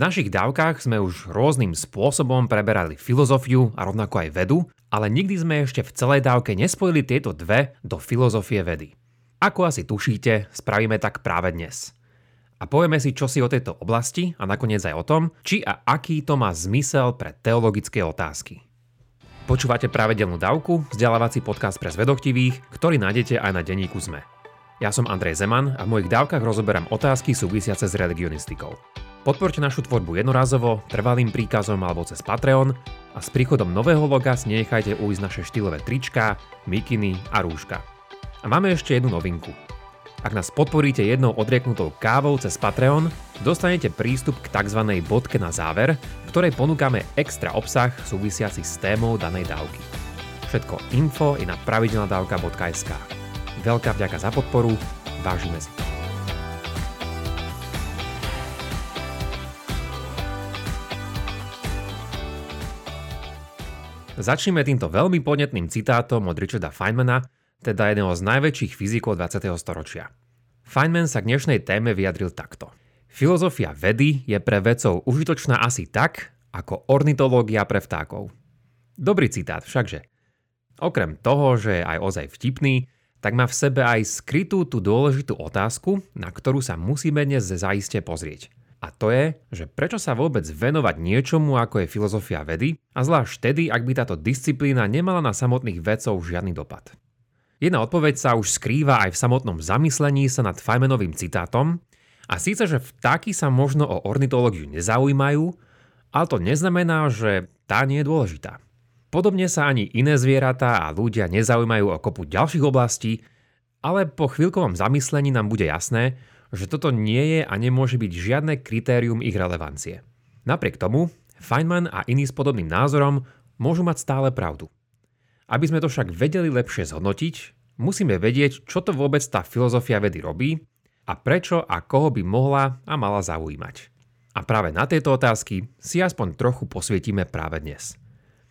našich dávkach sme už rôznym spôsobom preberali filozofiu a rovnako aj vedu, ale nikdy sme ešte v celej dávke nespojili tieto dve do filozofie vedy. Ako asi tušíte, spravíme tak práve dnes. A povieme si čo si o tejto oblasti a nakoniec aj o tom, či a aký to má zmysel pre teologické otázky. Počúvate pravidelnú dávku, vzdelávací podcast pre zvedoktivých, ktorý nájdete aj na denníku ZME. Ja som Andrej Zeman a v mojich dávkach rozoberám otázky súvisiace s religionistikou. Podporte našu tvorbu jednorazovo, trvalým príkazom alebo cez Patreon a s príchodom nového loga si nenechajte ujsť naše štýlové trička, mikiny a rúška. A máme ešte jednu novinku. Ak nás podporíte jednou odrieknutou kávou cez Patreon, dostanete prístup k tzv. bodke na záver, v ktorej ponúkame extra obsah súvisiaci s témou danej dávky. Všetko info je na pravidelnadavka.sk. Veľká vďaka za podporu, vážime si to. Začneme týmto veľmi podnetným citátom od Richarda Feynmana, teda jedného z najväčších fyzikov 20. storočia. Feynman sa k dnešnej téme vyjadril takto. Filozofia vedy je pre vedcov užitočná asi tak, ako ornitológia pre vtákov. Dobrý citát všakže. Okrem toho, že je aj ozaj vtipný, tak má v sebe aj skrytú tú dôležitú otázku, na ktorú sa musíme dnes zaiste pozrieť. A to je, že prečo sa vôbec venovať niečomu, ako je filozofia vedy, a zvlášť vtedy, ak by táto disciplína nemala na samotných vedcov žiadny dopad. Jedna odpoveď sa už skrýva aj v samotnom zamyslení sa nad Feynmanovým citátom, a síce, že vtáky sa možno o ornitológiu nezaujímajú, ale to neznamená, že tá nie je dôležitá. Podobne sa ani iné zvieratá a ľudia nezaujímajú o kopu ďalších oblastí, ale po chvíľkovom zamyslení nám bude jasné, že toto nie je a nemôže byť žiadne kritérium ich relevancie. Napriek tomu, Feynman a iní s podobným názorom môžu mať stále pravdu. Aby sme to však vedeli lepšie zhodnotiť, musíme vedieť, čo to vôbec tá filozofia vedy robí a prečo a koho by mohla a mala zaujímať. A práve na tieto otázky si aspoň trochu posvietime práve dnes.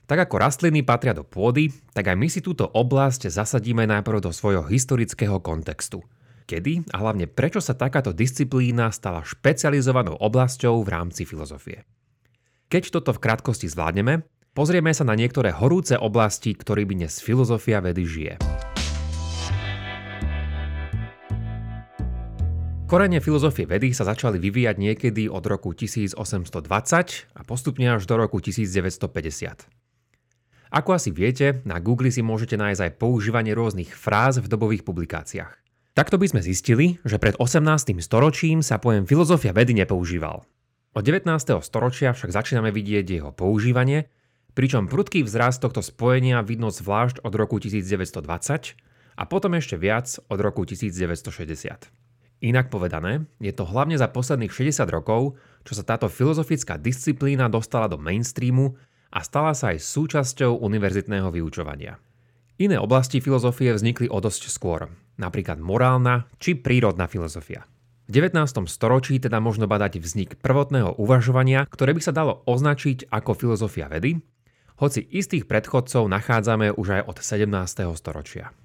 Tak ako rastliny patria do pôdy, tak aj my si túto oblasť zasadíme najprv do svojho historického kontextu – kedy a hlavne prečo sa takáto disciplína stala špecializovanou oblasťou v rámci filozofie. Keď toto v krátkosti zvládneme, pozrieme sa na niektoré horúce oblasti, ktorými dnes filozofia vedy žije. Korene filozofie vedy sa začali vyvíjať niekedy od roku 1820 a postupne až do roku 1950. Ako asi viete, na Google si môžete nájsť aj používanie rôznych fráz v dobových publikáciách. Takto by sme zistili, že pred 18. storočím sa pojem filozofia vedy nepoužíval. Od 19. storočia však začíname vidieť jeho používanie, pričom prudký vzrast tohto spojenia vidno zvlášť od roku 1920 a potom ešte viac od roku 1960. Inak povedané, je to hlavne za posledných 60 rokov, čo sa táto filozofická disciplína dostala do mainstreamu a stala sa aj súčasťou univerzitného vyučovania. Iné oblasti filozofie vznikli o dosť skôr, napríklad morálna či prírodná filozofia. V 19. storočí teda možno badať vznik prvotného uvažovania, ktoré by sa dalo označiť ako filozofia vedy, hoci istých predchodcov nachádzame už aj od 17. storočia.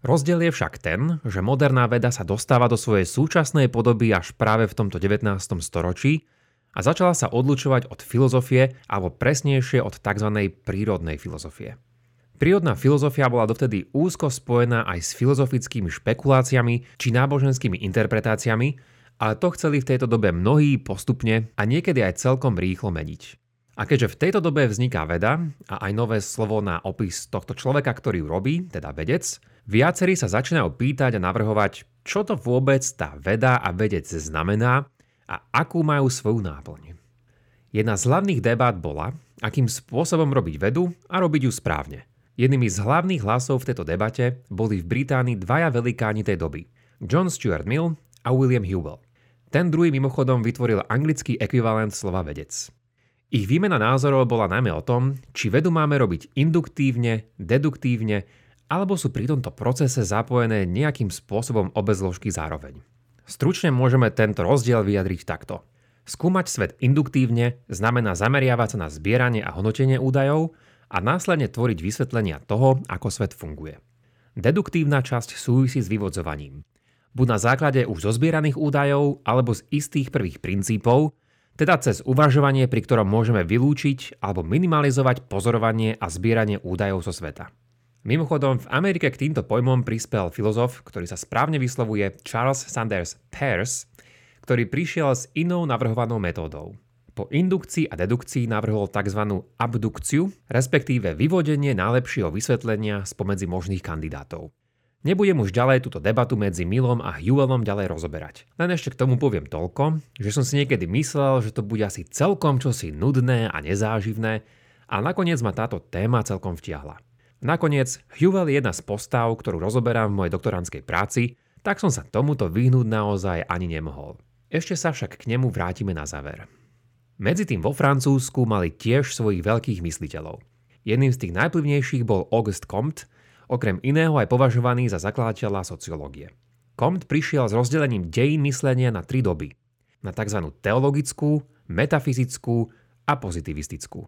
Rozdiel je však ten, že moderná veda sa dostáva do svojej súčasnej podoby až práve v tomto 19. storočí a začala sa odlučovať od filozofie alebo presnejšie od tzv. prírodnej filozofie. Prírodná filozofia bola dovtedy úzko spojená aj s filozofickými špekuláciami či náboženskými interpretáciami, ale to chceli v tejto dobe mnohí postupne a niekedy aj celkom rýchlo meniť. A keďže v tejto dobe vzniká veda a aj nové slovo na opis tohto človeka, ktorý ju robí, teda vedec, viacerí sa začínajú pýtať a navrhovať, čo to vôbec tá veda a vedec znamená a akú majú svoju náplň. Jedna z hlavných debát bola, akým spôsobom robiť vedu a robiť ju správne. Jednými z hlavných hlasov v tejto debate boli v Británii dvaja velikáni tej doby, John Stuart Mill a William Hewell. Ten druhý mimochodom vytvoril anglický ekvivalent slova vedec. Ich výmena názorov bola najmä o tom, či vedu máme robiť induktívne, deduktívne, alebo sú pri tomto procese zapojené nejakým spôsobom obe zložky zároveň. Stručne môžeme tento rozdiel vyjadriť takto. Skúmať svet induktívne znamená zameriavať sa na zbieranie a hodnotenie údajov, a následne tvoriť vysvetlenia toho, ako svet funguje. Deduktívna časť súvisí s vyvodzovaním. Buď na základe už zozbieraných údajov alebo z istých prvých princípov, Teda cez uvažovanie, pri ktorom môžeme vylúčiť alebo minimalizovať pozorovanie a zbieranie údajov zo sveta. Mimochodom, v Amerike k týmto pojmom prispel filozof, ktorý sa správne vyslovuje Charles Sanders Peirce, ktorý prišiel s inou navrhovanou metódou. Po indukcii a dedukcii navrhol tzv. abdukciu, respektíve vyvodenie najlepšieho vysvetlenia spomedzi možných kandidátov. Nebudem už ďalej túto debatu medzi Milom a Hewellom ďalej rozoberať. Len ešte k tomu poviem toľko, že som si niekedy myslel, že to bude asi celkom čosi nudné a nezáživné a nakoniec ma táto téma celkom vtiahla. Nakoniec, Hewell je jedna z postav, ktorú rozoberám v mojej doktoránskej práci, tak som sa tomuto vyhnúť naozaj ani nemohol. Ešte sa však k nemu vrátime na záver. Medzi tým vo Francúzsku mali tiež svojich veľkých mysliteľov. Jedným z tých najplivnejších bol Auguste Comte, okrem iného aj považovaný za zakladateľa sociológie. Comte prišiel s rozdelením dejín myslenia na tri doby. Na tzv. teologickú, metafyzickú a pozitivistickú.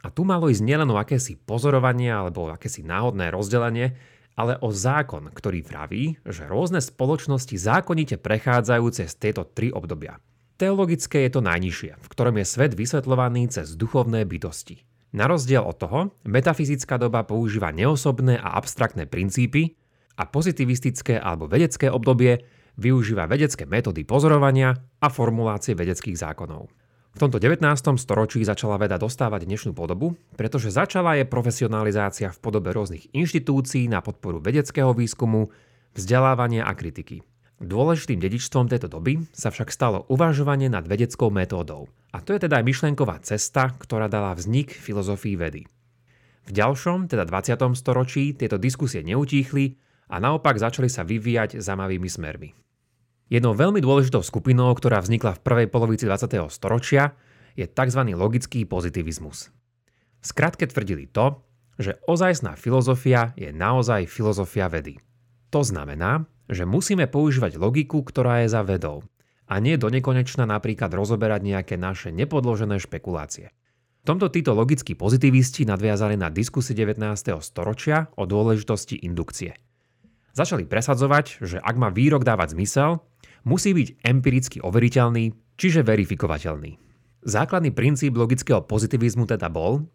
A tu malo ísť nielen o akési pozorovanie alebo akési náhodné rozdelenie, ale o zákon, ktorý praví, že rôzne spoločnosti zákonite prechádzajú cez tieto tri obdobia. Teologické je to najnižšie, v ktorom je svet vysvetľovaný cez duchovné bytosti. Na rozdiel od toho, metafyzická doba používa neosobné a abstraktné princípy a pozitivistické alebo vedecké obdobie využíva vedecké metódy pozorovania a formulácie vedeckých zákonov. V tomto 19. storočí začala veda dostávať dnešnú podobu, pretože začala je profesionalizácia v podobe rôznych inštitúcií na podporu vedeckého výskumu, vzdelávania a kritiky. Dôležitým dedičstvom tejto doby sa však stalo uvažovanie nad vedeckou metódou. A to je teda aj myšlenková cesta, ktorá dala vznik filozofii vedy. V ďalšom, teda 20. storočí, tieto diskusie neutíchli a naopak začali sa vyvíjať zamavými smermi. Jednou veľmi dôležitou skupinou, ktorá vznikla v prvej polovici 20. storočia, je tzv. logický pozitivizmus. Skratke tvrdili to, že ozajstná filozofia je naozaj filozofia vedy. To znamená, že musíme používať logiku, ktorá je za vedou a nie do nekonečna napríklad rozoberať nejaké naše nepodložené špekulácie. V tomto títo logickí pozitivisti nadviazali na diskusi 19. storočia o dôležitosti indukcie. Začali presadzovať, že ak má výrok dávať zmysel, musí byť empiricky overiteľný, čiže verifikovateľný. Základný princíp logického pozitivizmu teda bol,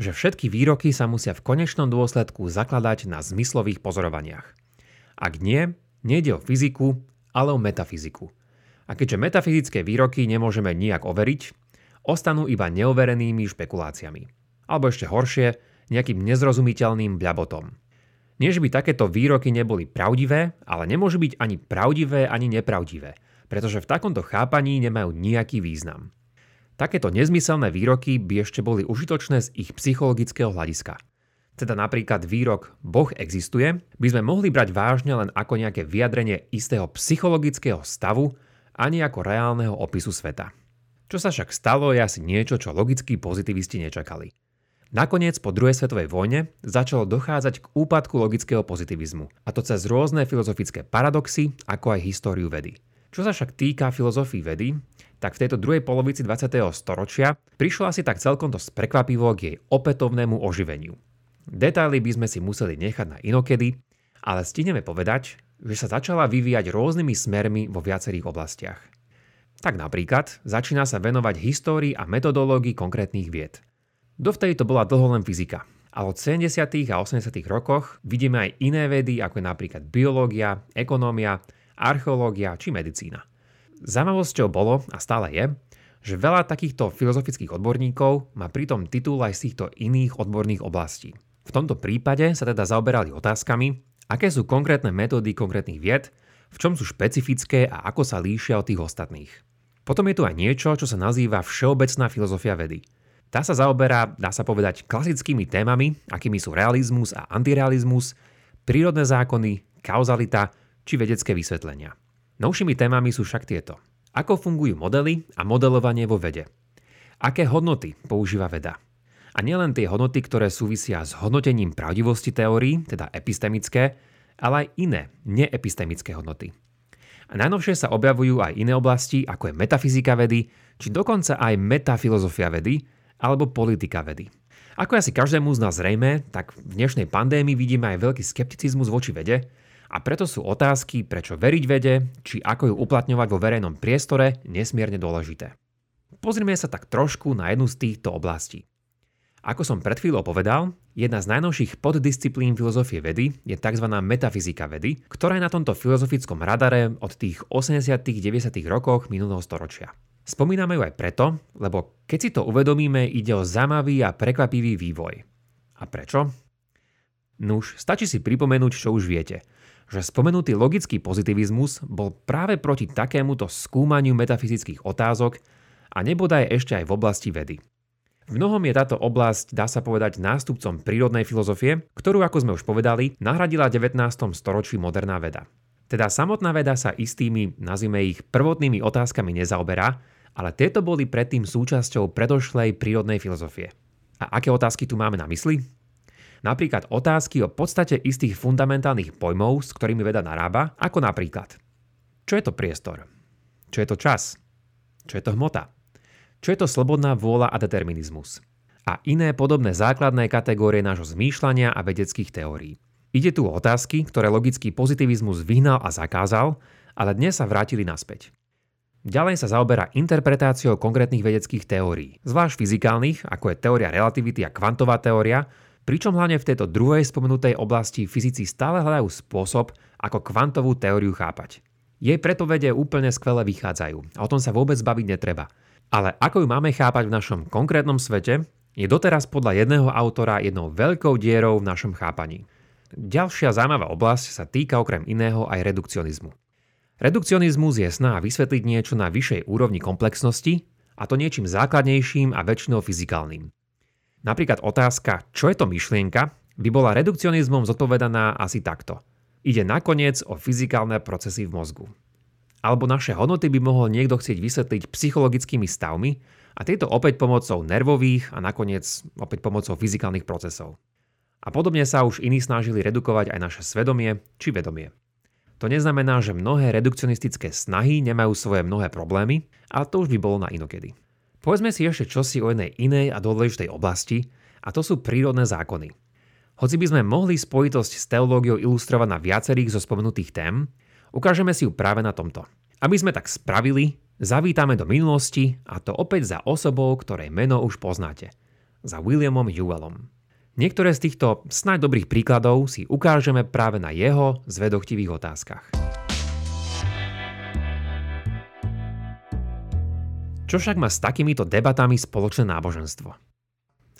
že všetky výroky sa musia v konečnom dôsledku zakladať na zmyslových pozorovaniach. Ak nie, Nejde o fyziku, ale o metafyziku. A keďže metafyzické výroky nemôžeme nijak overiť, ostanú iba neoverenými špekuláciami. Alebo ešte horšie, nejakým nezrozumiteľným bľabotom. Nie, že by takéto výroky neboli pravdivé, ale nemôžu byť ani pravdivé, ani nepravdivé, pretože v takomto chápaní nemajú nejaký význam. Takéto nezmyselné výroky by ešte boli užitočné z ich psychologického hľadiska – teda napríklad výrok Boh existuje, by sme mohli brať vážne len ako nejaké vyjadrenie istého psychologického stavu a nie ako reálneho opisu sveta. Čo sa však stalo je asi niečo, čo logickí pozitivisti nečakali. Nakoniec po druhej svetovej vojne začalo dochádzať k úpadku logického pozitivizmu, a to cez rôzne filozofické paradoxy, ako aj históriu vedy. Čo sa však týka filozofii vedy, tak v tejto druhej polovici 20. storočia prišlo asi tak celkom dosť prekvapivo k jej opätovnému oživeniu. Detaily by sme si museli nechať na inokedy, ale stineme povedať, že sa začala vyvíjať rôznymi smermi vo viacerých oblastiach. Tak napríklad začína sa venovať histórii a metodológii konkrétnych vied. Dovtedy to bola dlho len fyzika, ale od 70. a 80. rokoch vidíme aj iné vedy, ako je napríklad biológia, ekonómia, archeológia či medicína. Zaujímavosťou bolo a stále je, že veľa takýchto filozofických odborníkov má pritom titul aj z týchto iných odborných oblastí. V tomto prípade sa teda zaoberali otázkami, aké sú konkrétne metódy konkrétnych vied, v čom sú špecifické a ako sa líšia od tých ostatných. Potom je tu aj niečo, čo sa nazýva všeobecná filozofia vedy. Tá sa zaoberá, dá sa povedať, klasickými témami, akými sú realizmus a antirealizmus, prírodné zákony, kauzalita či vedecké vysvetlenia. Novšími témami sú však tieto. Ako fungujú modely a modelovanie vo vede? Aké hodnoty používa veda? A nielen tie hodnoty, ktoré súvisia s hodnotením pravdivosti teórií, teda epistemické, ale aj iné, neepistemické hodnoty. A najnovšie sa objavujú aj iné oblasti, ako je metafyzika vedy, či dokonca aj metafilozofia vedy, alebo politika vedy. Ako asi každému z nás zrejme, tak v dnešnej pandémii vidíme aj veľký skepticizmus voči vede a preto sú otázky, prečo veriť vede, či ako ju uplatňovať vo verejnom priestore, nesmierne dôležité. Pozrime sa tak trošku na jednu z týchto oblastí. Ako som pred chvíľou povedal, jedna z najnovších poddisciplín filozofie vedy je tzv. metafyzika vedy, ktorá je na tomto filozofickom radare od tých 80 90 rokoch minulého storočia. Spomíname ju aj preto, lebo keď si to uvedomíme, ide o zaujímavý a prekvapivý vývoj. A prečo? Nuž, stačí si pripomenúť, čo už viete, že spomenutý logický pozitivizmus bol práve proti takémuto skúmaniu metafyzických otázok a nebodaj ešte aj v oblasti vedy. V mnohom je táto oblasť, dá sa povedať, nástupcom prírodnej filozofie, ktorú, ako sme už povedali, nahradila 19. storočí moderná veda. Teda samotná veda sa istými, nazvime ich, prvotnými otázkami nezaoberá, ale tieto boli predtým súčasťou predošlej prírodnej filozofie. A aké otázky tu máme na mysli? Napríklad otázky o podstate istých fundamentálnych pojmov, s ktorými veda narába, ako napríklad Čo je to priestor? Čo je to čas? Čo je to hmota? Čo je to slobodná vôľa a determinizmus a iné podobné základné kategórie nášho zmýšľania a vedeckých teórií. Ide tu o otázky, ktoré logický pozitivizmus vyhnal a zakázal, ale dnes sa vrátili naspäť. Ďalej sa zaoberá interpretáciou konkrétnych vedeckých teórií, zvlášť fyzikálnych, ako je teória relativity a kvantová teória, pričom hlavne v tejto druhej spomenutej oblasti fyzici stále hľadajú spôsob, ako kvantovú teóriu chápať. Jej predpovede úplne skvele vychádzajú a o tom sa vôbec baviť netreba – ale ako ju máme chápať v našom konkrétnom svete, je doteraz podľa jedného autora jednou veľkou dierou v našom chápaní. Ďalšia zaujímavá oblasť sa týka okrem iného aj redukcionizmu. Redukcionizmus je snaha vysvetliť niečo na vyššej úrovni komplexnosti, a to niečím základnejším a väčšinou fyzikálnym. Napríklad otázka, čo je to myšlienka, by bola redukcionizmom zodpovedaná asi takto. Ide nakoniec o fyzikálne procesy v mozgu alebo naše hodnoty by mohol niekto chcieť vysvetliť psychologickými stavmi a tieto opäť pomocou nervových a nakoniec opäť pomocou fyzikálnych procesov. A podobne sa už iní snažili redukovať aj naše svedomie či vedomie. To neznamená, že mnohé redukcionistické snahy nemajú svoje mnohé problémy, ale to už by bolo na inokedy. Povedzme si ešte čosi o jednej inej a dôležitej oblasti, a to sú prírodné zákony. Hoci by sme mohli spojitosť s teológiou ilustrovať na viacerých zo spomenutých tém, Ukážeme si ju práve na tomto. Aby sme tak spravili, zavítame do minulosti a to opäť za osobou, ktorej meno už poznáte. Za Williamom Jewellom. Niektoré z týchto snáď dobrých príkladov si ukážeme práve na jeho zvedochtivých otázkach. Čo však má s takýmito debatami spoločné náboženstvo?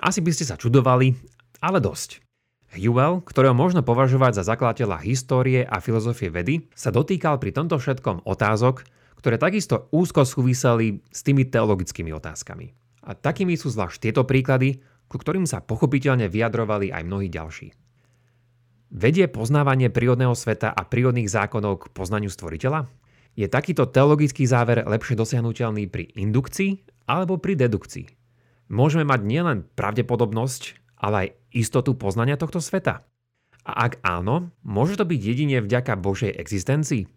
Asi by ste sa čudovali, ale dosť. Hewell, ktorého možno považovať za zakladateľa histórie a filozofie vedy, sa dotýkal pri tomto všetkom otázok, ktoré takisto úzko súviseli s tými teologickými otázkami. A takými sú zvlášť tieto príklady, ku ktorým sa pochopiteľne vyjadrovali aj mnohí ďalší. Vedie poznávanie prírodného sveta a prírodných zákonov k poznaniu stvoriteľa? Je takýto teologický záver lepšie dosiahnutelný pri indukcii alebo pri dedukcii? Môžeme mať nielen pravdepodobnosť, ale aj istotu poznania tohto sveta? A ak áno, môže to byť jedine vďaka Božej existencii?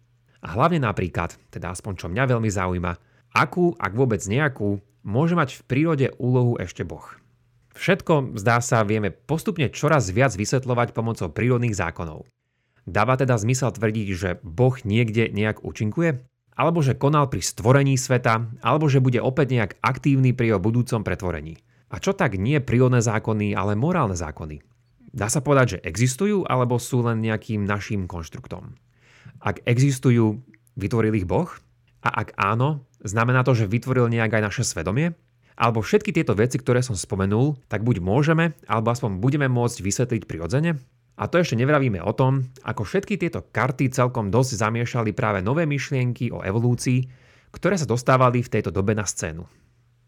A hlavne napríklad, teda aspoň čo mňa veľmi zaujíma, akú, ak vôbec nejakú, môže mať v prírode úlohu ešte Boh. Všetko, zdá sa, vieme postupne čoraz viac vysvetľovať pomocou prírodných zákonov. Dáva teda zmysel tvrdiť, že Boh niekde nejak účinkuje? Alebo že konal pri stvorení sveta? Alebo že bude opäť nejak aktívny pri jeho budúcom pretvorení? A čo tak nie prírodné zákony, ale morálne zákony? Dá sa povedať, že existujú alebo sú len nejakým našim konštruktom? Ak existujú, vytvoril ich Boh? A ak áno, znamená to, že vytvoril nejak aj naše svedomie? Alebo všetky tieto veci, ktoré som spomenul, tak buď môžeme, alebo aspoň budeme môcť vysvetliť prirodzene? A to ešte nevravíme o tom, ako všetky tieto karty celkom dosť zamiešali práve nové myšlienky o evolúcii, ktoré sa dostávali v tejto dobe na scénu.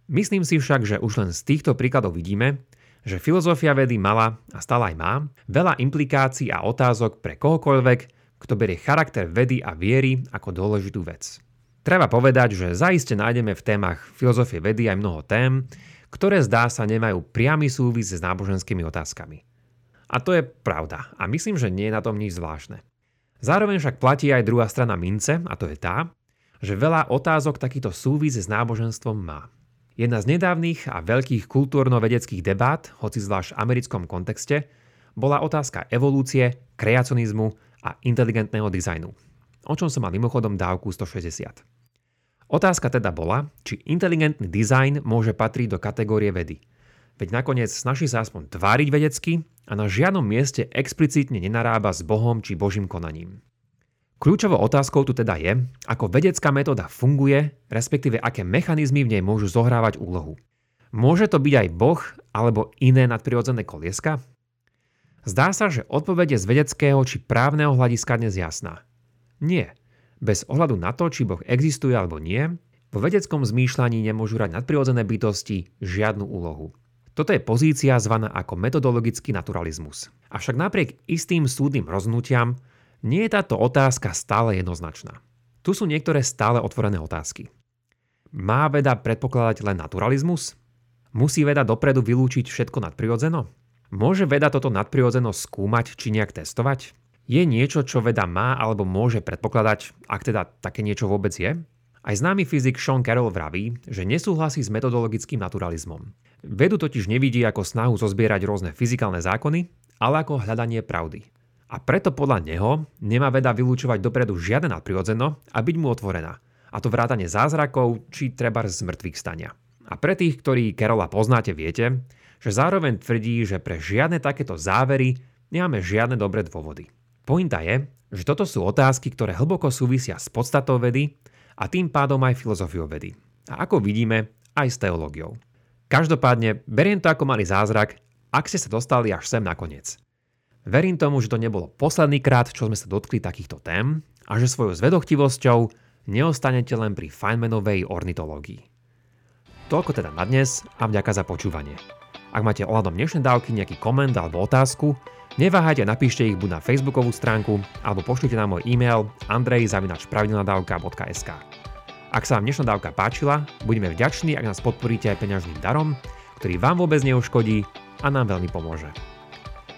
Myslím si však, že už len z týchto príkladov vidíme, že filozofia vedy mala a stále aj má veľa implikácií a otázok pre kohokoľvek, kto berie charakter vedy a viery ako dôležitú vec. Treba povedať, že zaiste nájdeme v témach filozofie vedy aj mnoho tém, ktoré zdá sa nemajú priamy súvis s náboženskými otázkami. A to je pravda a myslím, že nie je na tom nič zvláštne. Zároveň však platí aj druhá strana mince a to je tá, že veľa otázok takýto súvis s náboženstvom má. Jedna z nedávnych a veľkých kultúrno-vedeckých debát, hoci zvlášť v americkom kontexte, bola otázka evolúcie, kreacionizmu a inteligentného dizajnu. O čom som mal mimochodom dávku 160. Otázka teda bola, či inteligentný dizajn môže patriť do kategórie vedy. Veď nakoniec snaží sa aspoň tváriť vedecky a na žiadnom mieste explicitne nenarába s Bohom či Božím konaním. Kľúčovou otázkou tu teda je, ako vedecká metóda funguje, respektíve aké mechanizmy v nej môžu zohrávať úlohu. Môže to byť aj Boh alebo iné nadprirodzené kolieska? Zdá sa, že odpovede z vedeckého či právneho hľadiska dnes jasná. Nie. Bez ohľadu na to, či Boh existuje alebo nie, vo vedeckom zmýšľaní nemôžu hrať nadprirodzené bytosti žiadnu úlohu. Toto je pozícia zvaná ako metodologický naturalizmus. Avšak napriek istým súdnym rozhodnutiam nie je táto otázka stále jednoznačná. Tu sú niektoré stále otvorené otázky. Má veda predpokladať len naturalizmus? Musí veda dopredu vylúčiť všetko nadprirodzeno? Môže veda toto nadprirodzeno skúmať či nejak testovať? Je niečo, čo veda má alebo môže predpokladať, ak teda také niečo vôbec je? Aj známy fyzik Sean Carroll vraví, že nesúhlasí s metodologickým naturalizmom. Vedu totiž nevidí ako snahu zozbierať rôzne fyzikálne zákony, ale ako hľadanie pravdy. A preto podľa neho nemá veda vylúčovať dopredu žiadne nadprirodzeno a byť mu otvorená. A to vrátanie zázrakov či treba z mŕtvych stania. A pre tých, ktorí Kerola poznáte, viete, že zároveň tvrdí, že pre žiadne takéto závery nemáme žiadne dobré dôvody. Pointa je, že toto sú otázky, ktoré hlboko súvisia s podstatou vedy a tým pádom aj filozofiou vedy. A ako vidíme, aj s teológiou. Každopádne, beriem to ako malý zázrak, ak ste sa dostali až sem nakoniec. Verím tomu, že to nebolo posledný krát, čo sme sa dotkli takýchto tém a že svojou zvedochtivosťou neostanete len pri Feynmanovej ornitológii. Toľko teda na dnes a vďaka za počúvanie. Ak máte ohľadom dnešnej dávky nejaký koment alebo otázku, neváhajte napíšte ich buď na facebookovú stránku alebo pošlite na môj e-mail andrej.pravidelnadavka.sk ak sa vám dnešná dávka páčila, budeme vďační, ak nás podporíte aj peňažným darom, ktorý vám vôbec neuškodí a nám veľmi pomôže.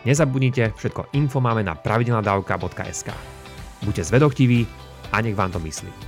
Nezabudnite, všetko info máme na pravidelnadavka.sk. Buďte zvedochtiví a nech vám to myslí.